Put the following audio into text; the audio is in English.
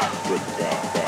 Africa.